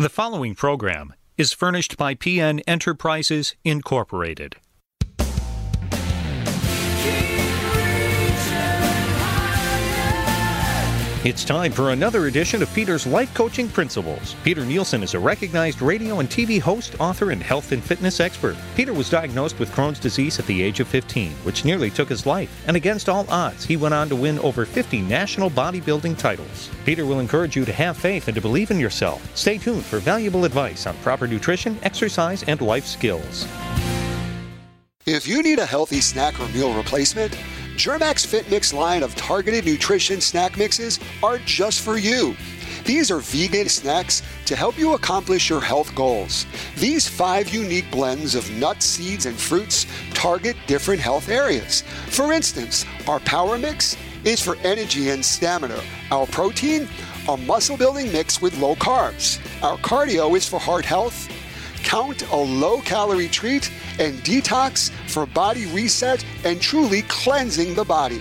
The following program is furnished by PN Enterprises, Incorporated. It's time for another edition of Peter's Life Coaching Principles. Peter Nielsen is a recognized radio and TV host, author, and health and fitness expert. Peter was diagnosed with Crohn's disease at the age of 15, which nearly took his life. And against all odds, he went on to win over 50 national bodybuilding titles. Peter will encourage you to have faith and to believe in yourself. Stay tuned for valuable advice on proper nutrition, exercise, and life skills. If you need a healthy snack or meal replacement, Germack Fit Mix line of targeted nutrition snack mixes are just for you. These are vegan snacks to help you accomplish your health goals. These five unique blends of nuts, seeds, and fruits target different health areas. For instance, our Power Mix is for energy and stamina. Our protein, a muscle building mix with low carbs. Our cardio is for heart health. Count a low calorie treat and detox for body reset and truly cleansing the body.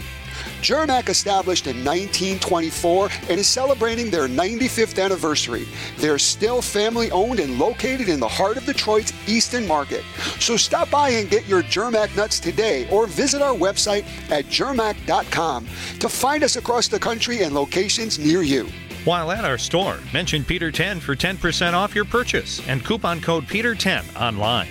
Germack established in 1924 and is celebrating their 95th anniversary. They're still family owned and located in the heart of Detroit's Eastern Market. So stop by and get your Germack nuts today or visit our website at germack.com to find us across the country and locations near you. While at our store, mention Peter10 for 10% off your purchase and coupon code Peter10 online.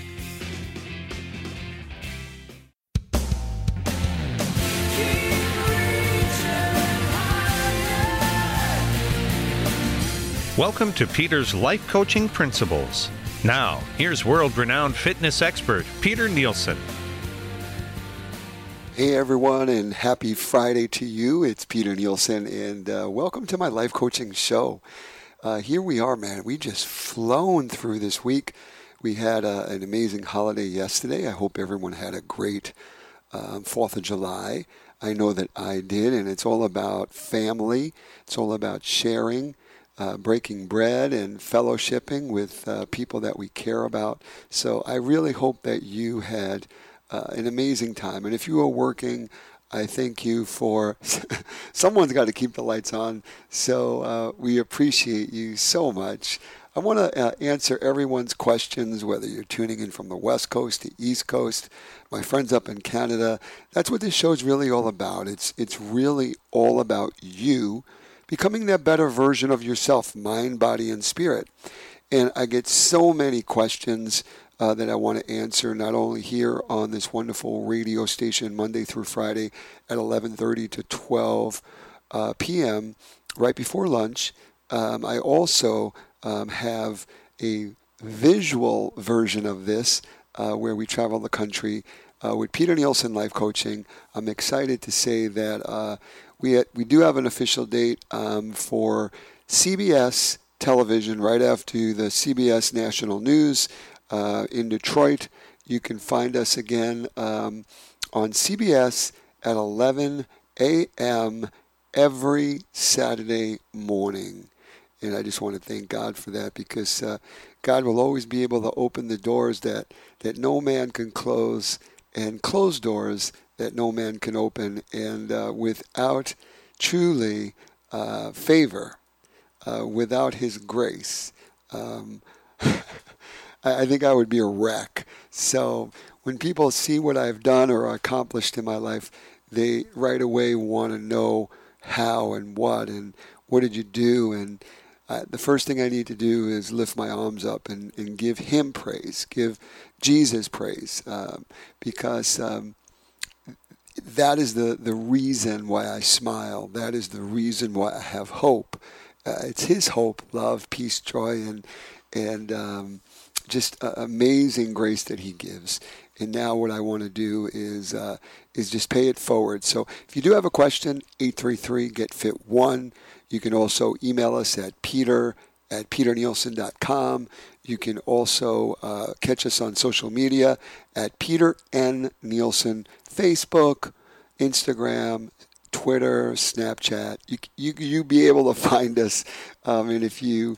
Welcome to Peter's Life Coaching Principles. Now, here's world renowned fitness expert Peter Nielsen. Hey everyone, and happy Friday to you. It's Peter Nielsen, and uh, welcome to my life coaching show. Uh, here we are, man. We just flown through this week. We had uh, an amazing holiday yesterday. I hope everyone had a great um, Fourth of July. I know that I did, and it's all about family. It's all about sharing uh, breaking bread and fellowshipping with uh, people that we care about. So I really hope that you had uh, an amazing time. And if you are working, I thank you for someone's got to keep the lights on. So uh, we appreciate you so much. I want to uh, answer everyone's questions, whether you're tuning in from the West Coast, the East Coast, my friends up in Canada. That's what this show is really all about. It's it's really all about you becoming that better version of yourself, mind, body, and spirit. And I get so many questions uh, that I want to answer, not only here on this wonderful radio station Monday through Friday at 11:30 to 12 uh, p.m. right before lunch. Um, I also um, have a visual version of this uh, where we travel the country uh, with Peter Nielsen Life Coaching. I'm excited to say that uh, we we do have an official date um, for CBS television right after the CBS National News uh, in Detroit. You can find us again um, on CBS at 11 a.m. every Saturday morning. And I just want to thank God for that because uh, God will always be able to open the doors that, that no man can close and close doors that no man can open. And uh, without truly uh, favor, uh, without His grace, um, I think I would be a wreck. So when people see what I've done or accomplished in my life, they right away want to know how and what and what did you do and uh, the first thing I need to do is lift my arms up and, and give Him praise, give Jesus praise, um, because um, that is the, the reason why I smile. That is the reason why I have hope. Uh, it's His hope, love, peace, joy, and and um, just uh, amazing grace that He gives. And now what I want to do is uh, is just pay it forward. So if you do have a question, 833 get fit one. You can also email us at peter at peternielsen.com. You can also uh, catch us on social media at Peter N. Nielsen, Facebook, Instagram, Twitter, Snapchat. You you you be able to find us, um, and if you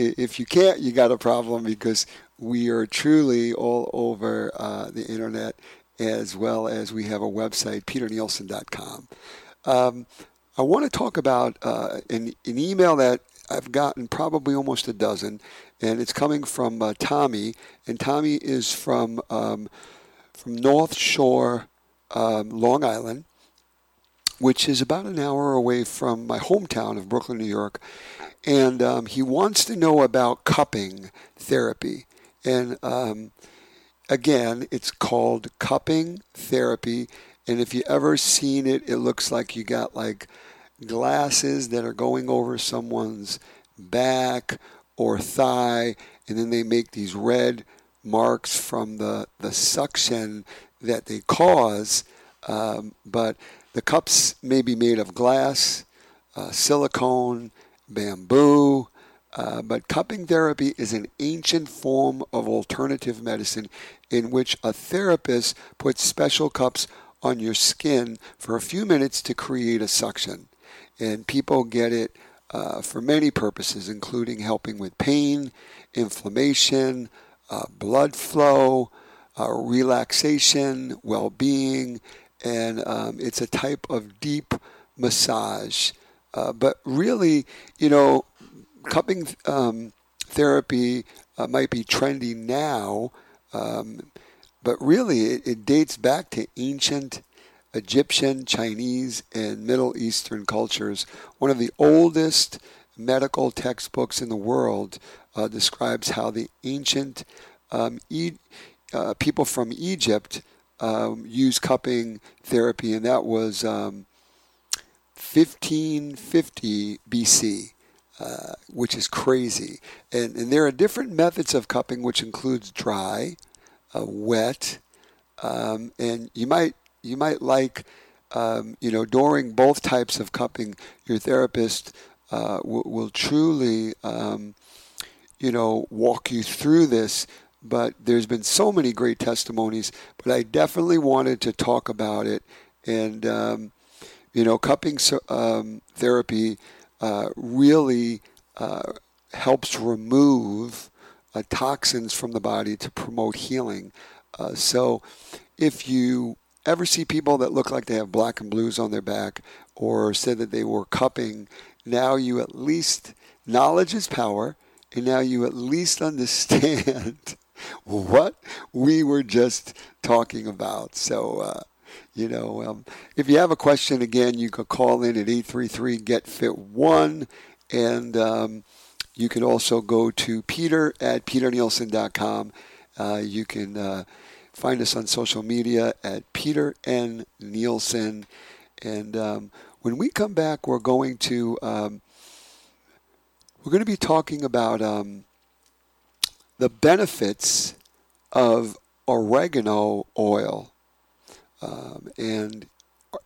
if you can't, you got a problem because we are truly all over uh, the internet, as well as we have a website, peternielsen.com. Um, I want to talk about uh, an, an email that I've gotten probably almost a dozen, and it's coming from uh, Tommy, and Tommy is from um, from North Shore, um, Long Island, which is about an hour away from my hometown of Brooklyn, New York, and um, he wants to know about cupping therapy, and um, again, it's called cupping therapy, and if you ever seen it, it looks like you got like glasses that are going over someone's back or thigh, and then they make these red marks from the, the suction that they cause. Um, but the cups may be made of glass, uh, silicone, bamboo. Uh, but cupping therapy is an ancient form of alternative medicine in which a therapist puts special cups on your skin for a few minutes to create a suction and people get it uh, for many purposes, including helping with pain, inflammation, uh, blood flow, uh, relaxation, well being, and um, it's a type of deep massage. Uh, but really, you know, cupping um, therapy uh, might be trendy now, um, but really it, it dates back to ancient Egyptian, Chinese, and Middle Eastern cultures. One of the oldest medical textbooks in the world uh, describes how the ancient um, e- uh, people from Egypt um, used cupping therapy, and that was um, 1550 BC. Uh, which is crazy. And, and there are different methods of cupping, which includes dry, uh, wet, um, and you might you might like, um, you know, during both types of cupping, your therapist uh, will, will, truly, um, you know, walk you through this. But there's been so many great testimonies, but I definitely wanted to talk about it. And, um, you know, cupping um, therapy uh, really uh, helps remove uh, toxins from the body to promote healing. Uh, so if you ever see people that look like they have black and blues on their back or said that they were cupping, now you at least, knowledge is power, and now you at least understand what we were just talking about. So, uh, you know, um, if you have a question, again, you can call in at 833 Get Fit 1. And um, you can also go to peter at peternielsen.com. Uh, you can. Uh, Find us on social media at Peter N. Nielsen. And um, when we come back, we're going to um, we're going to be talking about um, the benefits of oregano oil. Um, and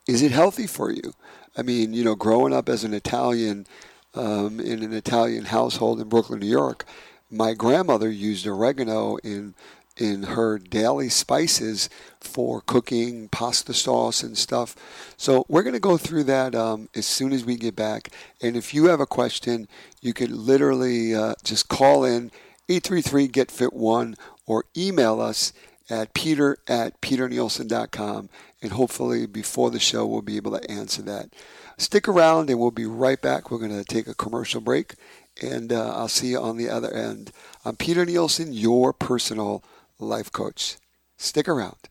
is it healthy for you? I mean, you know, growing up as an Italian um, in an Italian household in Brooklyn, New York, my grandmother used oregano in in her daily spices for cooking pasta sauce and stuff. So we're going to go through that um, as soon as we get back. And if you have a question, you could literally uh, just call in 833 Get Fit One or email us at peter at peternielsen.com. And hopefully before the show, we'll be able to answer that. Stick around and we'll be right back. We're going to take a commercial break and uh, I'll see you on the other end. I'm Peter Nielsen, your personal life coach. Stick around.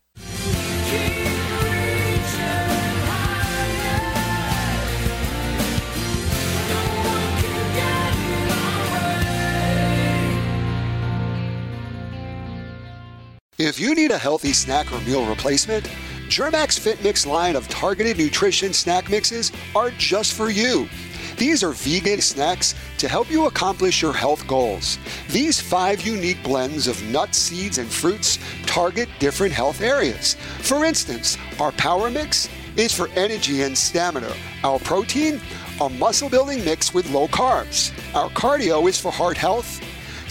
If you need a healthy snack or meal replacement, Germack Fit Mix line of targeted nutrition snack mixes are just for you. These are vegan snacks to help you accomplish your health goals. These five unique blends of nuts, seeds, and fruits target different health areas. For instance, our Power Mix is for energy and stamina. Our protein, a muscle building mix with low carbs. Our cardio is for heart health.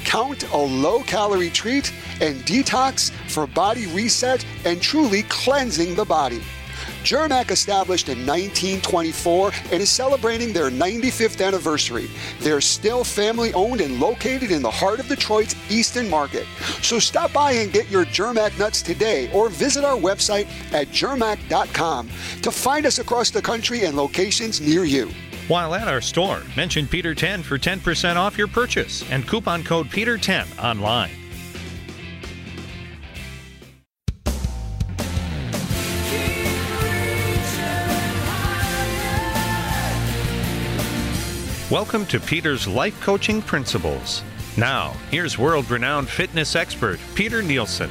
Count a low calorie treat and detox for body reset and truly cleansing the body. Germack established in 1924 and is celebrating their 95th anniversary. They're still family owned and located in the heart of Detroit's Eastern Market. So stop by and get your Germack nuts today or visit our website at germack.com to find us across the country and locations near you. While at our store, mention Peter10 for 10% off your purchase and coupon code Peter10 online. Welcome to Peter's Life Coaching Principles. Now, here's world renowned fitness expert Peter Nielsen.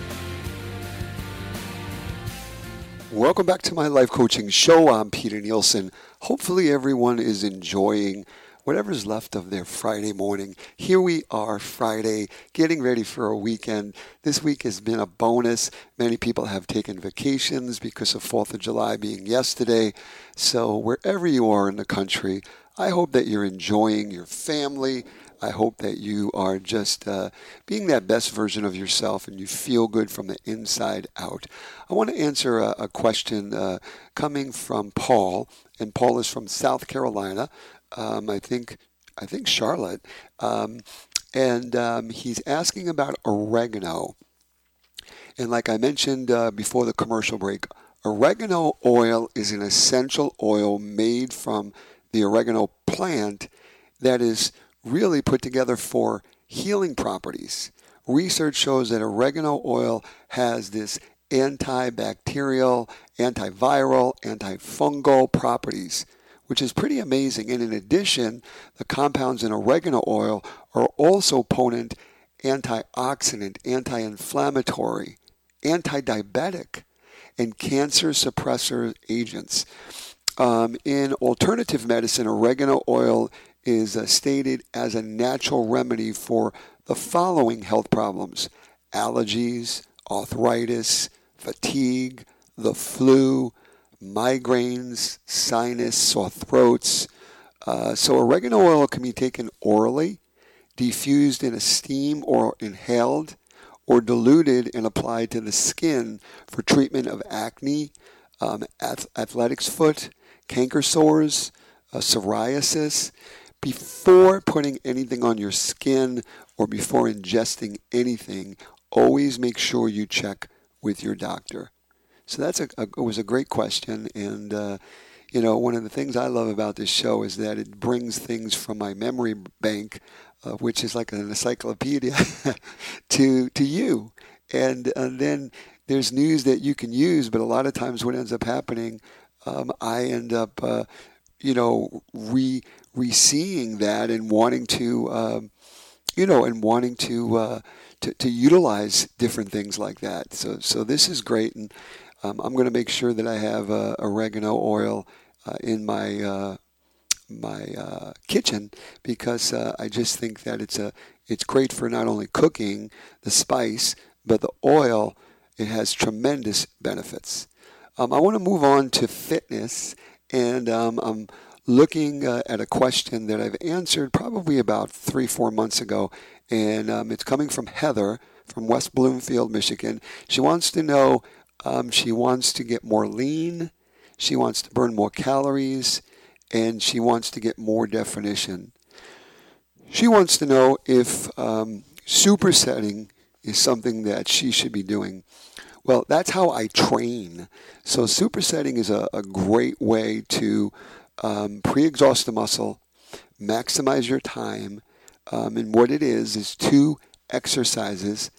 Welcome back to my life coaching show. I'm Peter Nielsen. Hopefully, everyone is enjoying whatever's left of their Friday morning. Here we are, Friday, getting ready for a weekend. This week has been a bonus. Many people have taken vacations because of 4th of July being yesterday. So, wherever you are in the country, I hope that you're enjoying your family. I hope that you are just uh, being that best version of yourself and you feel good from the inside out. I want to answer a, a question uh, coming from Paul, and Paul is from South Carolina. Um, I think I think Charlotte, um, and um, he's asking about oregano. And like I mentioned uh, before the commercial break, oregano oil is an essential oil made from the oregano plant that is really put together for healing properties. Research shows that oregano oil has this antibacterial, antiviral, antifungal properties, which is pretty amazing. And in addition, the compounds in oregano oil are also potent antioxidant, anti inflammatory, anti diabetic, and cancer suppressor agents. Um, in alternative medicine, oregano oil is uh, stated as a natural remedy for the following health problems allergies, arthritis, fatigue, the flu, migraines, sinus, sore throats. Uh, so, oregano oil can be taken orally, diffused in a steam or inhaled, or diluted and applied to the skin for treatment of acne, um, athlete's foot, canker sores, uh, psoriasis. Before putting anything on your skin or before ingesting anything, always make sure you check with your doctor. So that's a, a it was a great question, and uh, you know one of the things I love about this show is that it brings things from my memory bank, uh, which is like an encyclopedia, to to you, and, and then there's news that you can use, but a lot of times what ends up happening, um, I end up, uh, you know, re re-seeing that and wanting to, um, you know, and wanting to, uh, to to utilize different things like that. So so this is great, and um, I'm going to make sure that I have uh, oregano oil uh, in my uh, my uh, kitchen because uh, I just think that it's a it's great for not only cooking the spice but the oil. It has tremendous benefits. Um, I want to move on to fitness, and um, I'm looking uh, at a question that I've answered probably about three, four months ago, and um, it's coming from Heather from West Bloomfield, Michigan. She wants to know, um, she wants to get more lean, she wants to burn more calories, and she wants to get more definition. She wants to know if um, supersetting is something that she should be doing. Well, that's how I train. So supersetting is a, a great way to um, pre-exhaust the muscle, maximize your time, um, and what it is is two exercises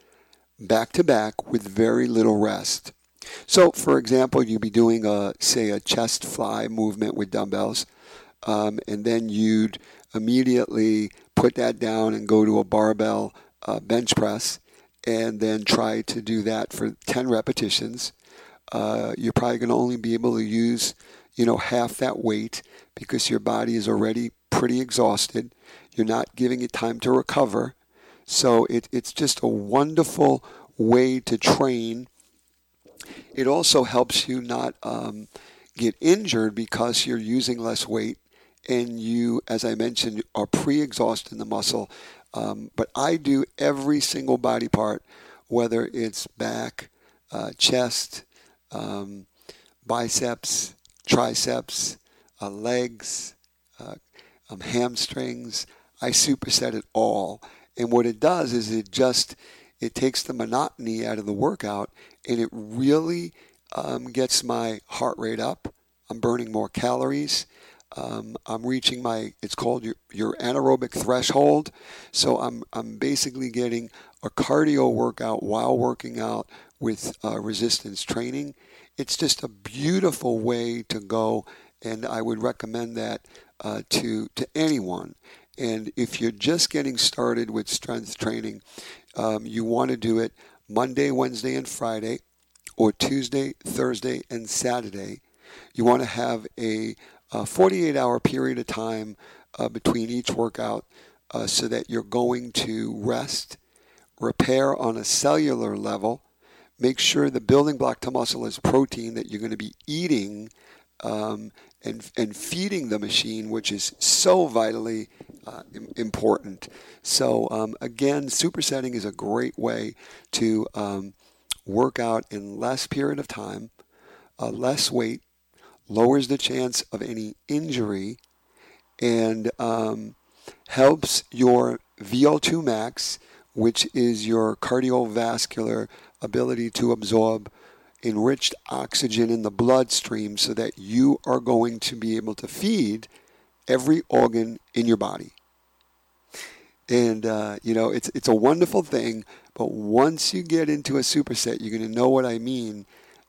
back to back with very little rest. So, for example, you'd be doing a say a chest fly movement with dumbbells, um, and then you'd immediately put that down and go to a barbell uh, bench press, and then try to do that for 10 repetitions. Uh, you're probably going to only be able to use, you know, half that weight because your body is already pretty exhausted. You're not giving it time to recover. So it, it's just a wonderful way to train. It also helps you not um, get injured because you're using less weight and you, as I mentioned, are pre exhausting the muscle. Um, but I do every single body part, whether it's back, uh, chest, um, biceps, triceps, uh, legs, uh, um, hamstrings. I superset it all. And what it does is it just it takes the monotony out of the workout and it really um, gets my heart rate up. I'm burning more calories. Um, I'm reaching my, it's called your, your anaerobic threshold. So I'm, I'm basically getting a cardio workout while working out with uh, resistance training. It's just a beautiful way to go, and I would recommend that uh, to, to anyone. And if you're just getting started with strength training, um, you want to do it Monday, Wednesday, and Friday, or Tuesday, Thursday, and Saturday. You want to have a, a 48 hour period of time uh, between each workout uh, so that you're going to rest, repair on a cellular level, make sure the building block to muscle is protein that you're going to be eating um, and, and feeding the machine, which is so vitally uh, important. So, um, again, supersetting is a great way to um, work out in less period of time, uh, less weight, lowers the chance of any injury, and um, helps your VO2 max, which is your cardiovascular ability to absorb enriched oxygen in the bloodstream so that you are going to be able to feed every organ in your body. And uh, you know, it's it's a wonderful thing. But once you get into a superset, you're going to know what I mean.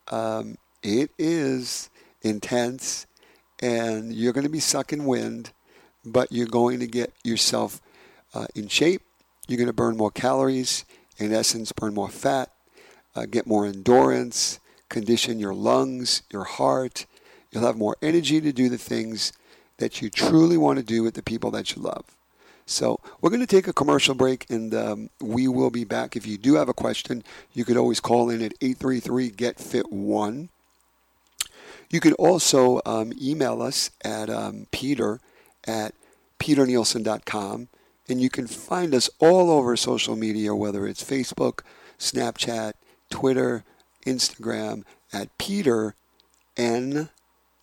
Um, it is intense, and you're going to be sucking wind, but you're going to get yourself uh, in shape. You're going to burn more calories. In essence, burn more fat, uh, get more endurance, condition your lungs, your heart. You'll have more energy to do the things that you truly want to do with the people that you love. So we're going to take a commercial break, and um, we will be back. If you do have a question, you could always call in at 833 Get Fit One. You can also um, email us at um, peter at peternielsen.com, and you can find us all over social media, whether it's Facebook, Snapchat, Twitter, Instagram, at Peter N.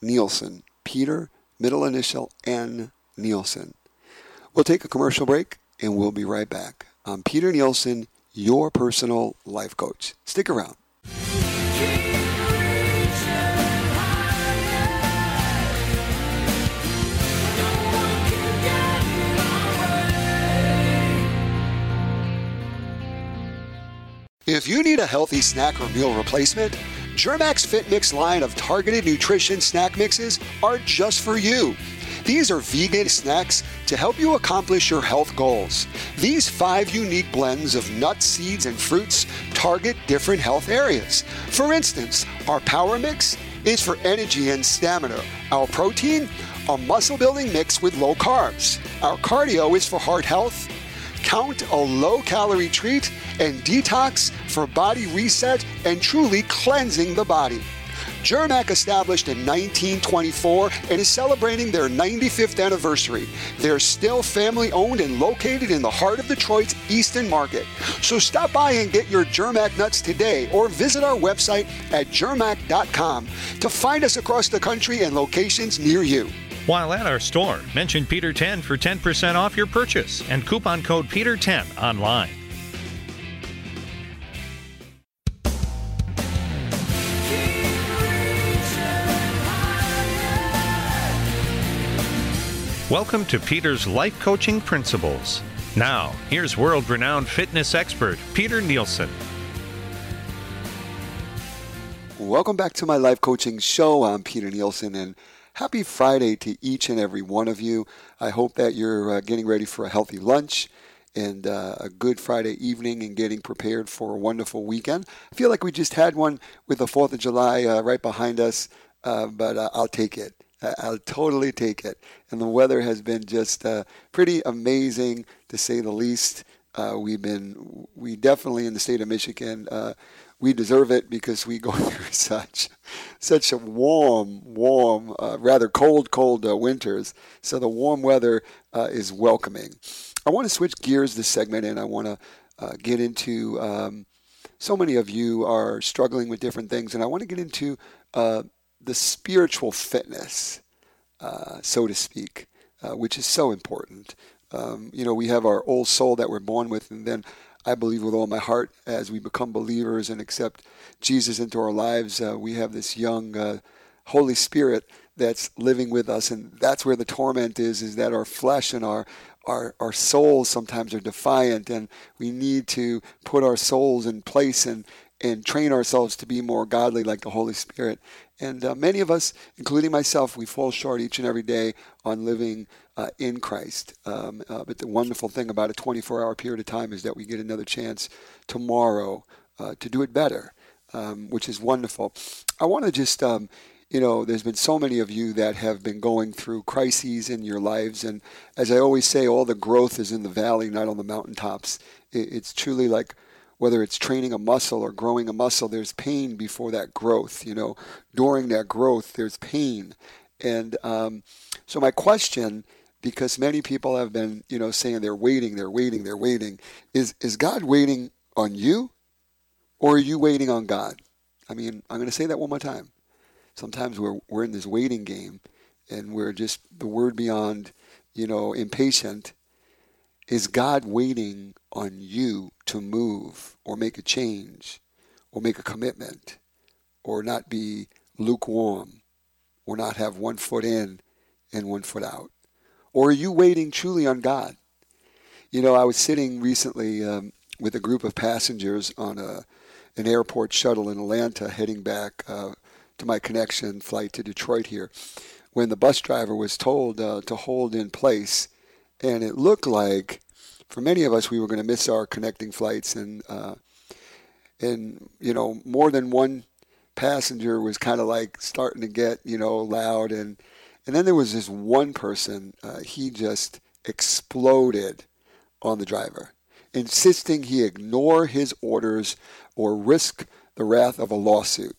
Nielsen. Peter, middle initial N. Nielsen. We'll take a commercial break and we'll be right back. I'm Peter Nielsen, your personal life coach. Stick around. If you need a healthy snack or meal replacement, Germack Fit Mix line of targeted nutrition snack mixes are just for you. These are vegan snacks to help you accomplish your health goals. These five unique blends of nuts, seeds, and fruits target different health areas. For instance, our Power Mix is for energy and stamina. Our protein, a muscle building mix with low carbs. Our cardio is for heart health. Count a low calorie treat and detox for body reset and truly cleansing the body. Germack established in 1924 and is celebrating their 95th anniversary. They're still family owned and located in the heart of Detroit's Eastern Market. So stop by and get your Germack nuts today or visit our website at germack.com to find us across the country and locations near you. While at our store, mention Peter10 for 10% off your purchase and coupon code Peter10 online. Welcome to Peter's Life Coaching Principles. Now, here's world renowned fitness expert Peter Nielsen. Welcome back to my life coaching show. I'm Peter Nielsen, and happy Friday to each and every one of you. I hope that you're uh, getting ready for a healthy lunch and uh, a good Friday evening and getting prepared for a wonderful weekend. I feel like we just had one with the 4th of July uh, right behind us, uh, but uh, I'll take it. I'll totally take it. And the weather has been just uh, pretty amazing, to say the least. Uh, we've been, we definitely in the state of Michigan, we deserve it because we go through such, such a warm, warm, uh, rather cold, cold uh, winters. So the warm weather uh, is welcoming. I want to switch gears this segment, and I want to get into. Um, so many of you are struggling with different things, and I want to get into the spiritual fitness, uh, so to speak, uh, which is so important. Um, you know, we have our old soul that we're born with, and then I believe with all my heart, as we become believers and accept Jesus into our lives, uh, we have this young uh, Holy Spirit that's living with us, and that's where the torment is. Is that our flesh and our our, our souls sometimes are defiant, and we need to put our souls in place and and train ourselves to be more godly like the Holy Spirit. And uh, many of us, including myself, we fall short each and every day on living uh, in Christ. Um, uh, but the wonderful thing about a 24 hour period of time is that we get another chance tomorrow uh, to do it better, um, which is wonderful. I want to just. Um, you know, there's been so many of you that have been going through crises in your lives. And as I always say, all the growth is in the valley, not on the mountaintops. It's truly like whether it's training a muscle or growing a muscle, there's pain before that growth. You know, during that growth, there's pain. And um, so my question, because many people have been, you know, saying they're waiting, they're waiting, they're waiting, is is God waiting on you, or are you waiting on God? I mean, I'm going to say that one more time. Sometimes we're we're in this waiting game, and we're just the word beyond, you know, impatient is God waiting on you to move or make a change or make a commitment or not be lukewarm or not have one foot in and one foot out? Or are you waiting truly on God? You know, I was sitting recently um, with a group of passengers on a, an airport shuttle in Atlanta heading back uh, to my connection flight to Detroit here when the bus driver was told uh, to hold in place and it looked like for many of us we were going to miss our connecting flights, and uh, and you know more than one passenger was kind of like starting to get you know loud, and and then there was this one person uh, he just exploded on the driver, insisting he ignore his orders or risk the wrath of a lawsuit,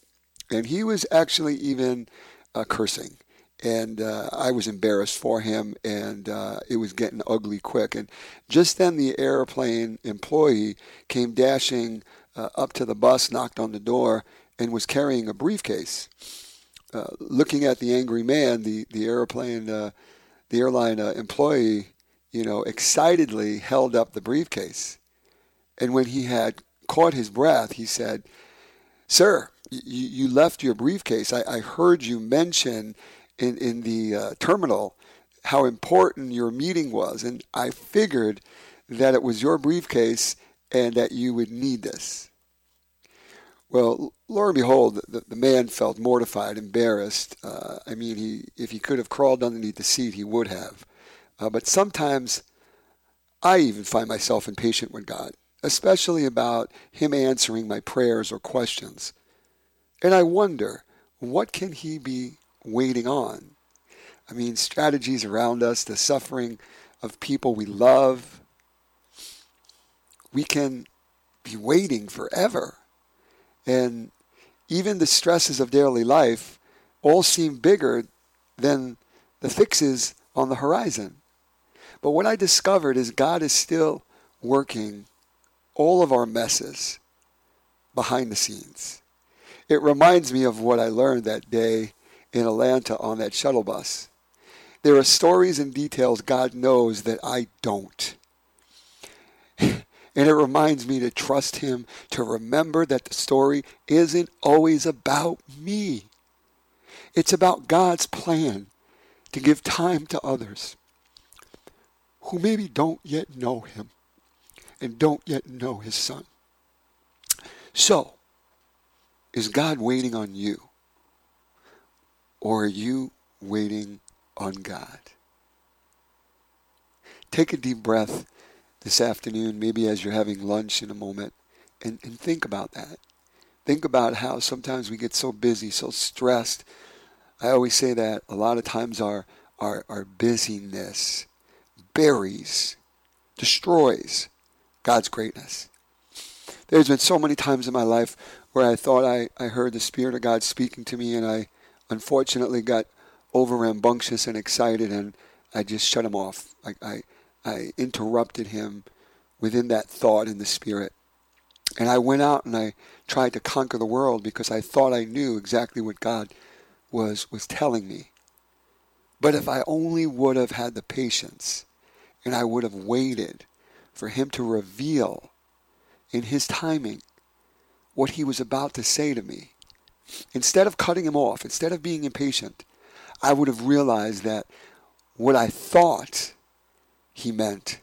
and he was actually even uh, cursing and uh, I was embarrassed for him, and uh, it was getting ugly quick. And just then, the airplane employee came dashing uh, up to the bus, knocked on the door, and was carrying a briefcase. Uh, looking at the angry man, the the airplane, uh, the airline uh, employee, you know, excitedly held up the briefcase, and when he had caught his breath, he said, "Sir." You, you left your briefcase. I, I heard you mention in, in the uh, terminal how important your meeting was. And I figured that it was your briefcase and that you would need this. Well, lo and behold, the, the man felt mortified, embarrassed. Uh, I mean, he, if he could have crawled underneath the seat, he would have. Uh, but sometimes I even find myself impatient with God, especially about Him answering my prayers or questions. And I wonder, what can He be waiting on. I mean, strategies around us, the suffering of people we love. We can be waiting forever. And even the stresses of daily life all seem bigger than the fixes on the horizon. But what I discovered is God is still working all of our messes behind the scenes. It reminds me of what I learned that day in Atlanta on that shuttle bus. There are stories and details God knows that I don't. And it reminds me to trust Him, to remember that the story isn't always about me. It's about God's plan to give time to others who maybe don't yet know Him and don't yet know His Son. So, is God waiting on you? Or are you waiting on God? Take a deep breath this afternoon, maybe as you're having lunch in a moment, and, and think about that. Think about how sometimes we get so busy, so stressed. I always say that a lot of times our, our, our busyness buries, destroys God's greatness. There's been so many times in my life where I thought I, I heard the Spirit of God speaking to me and I unfortunately got over rambunctious and excited, and I just shut him off. I, I, I interrupted him within that thought in the spirit. And I went out and I tried to conquer the world because I thought I knew exactly what God was, was telling me. But if I only would have had the patience and I would have waited for him to reveal in his timing what he was about to say to me, Instead of cutting him off, instead of being impatient, I would have realized that what I thought he meant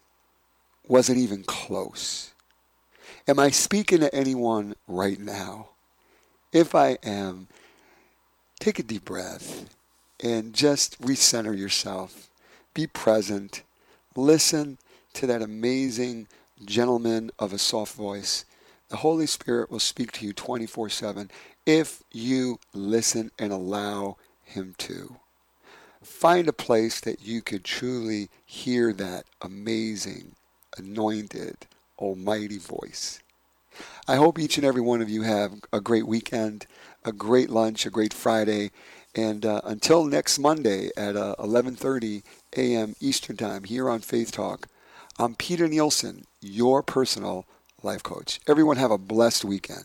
wasn't even close. Am I speaking to anyone right now? If I am, take a deep breath and just recenter yourself. Be present. Listen to that amazing gentleman of a soft voice. The Holy Spirit will speak to you 24 7 if you listen and allow Him to. Find a place that you could truly hear that amazing, anointed, almighty voice. I hope each and every one of you have a great weekend, a great lunch, a great Friday, and uh, until next Monday at uh, 11:30 a.m. Eastern Time here on Faith Talk, I'm Peter Nielsen, your personal life coach. Everyone have a blessed weekend.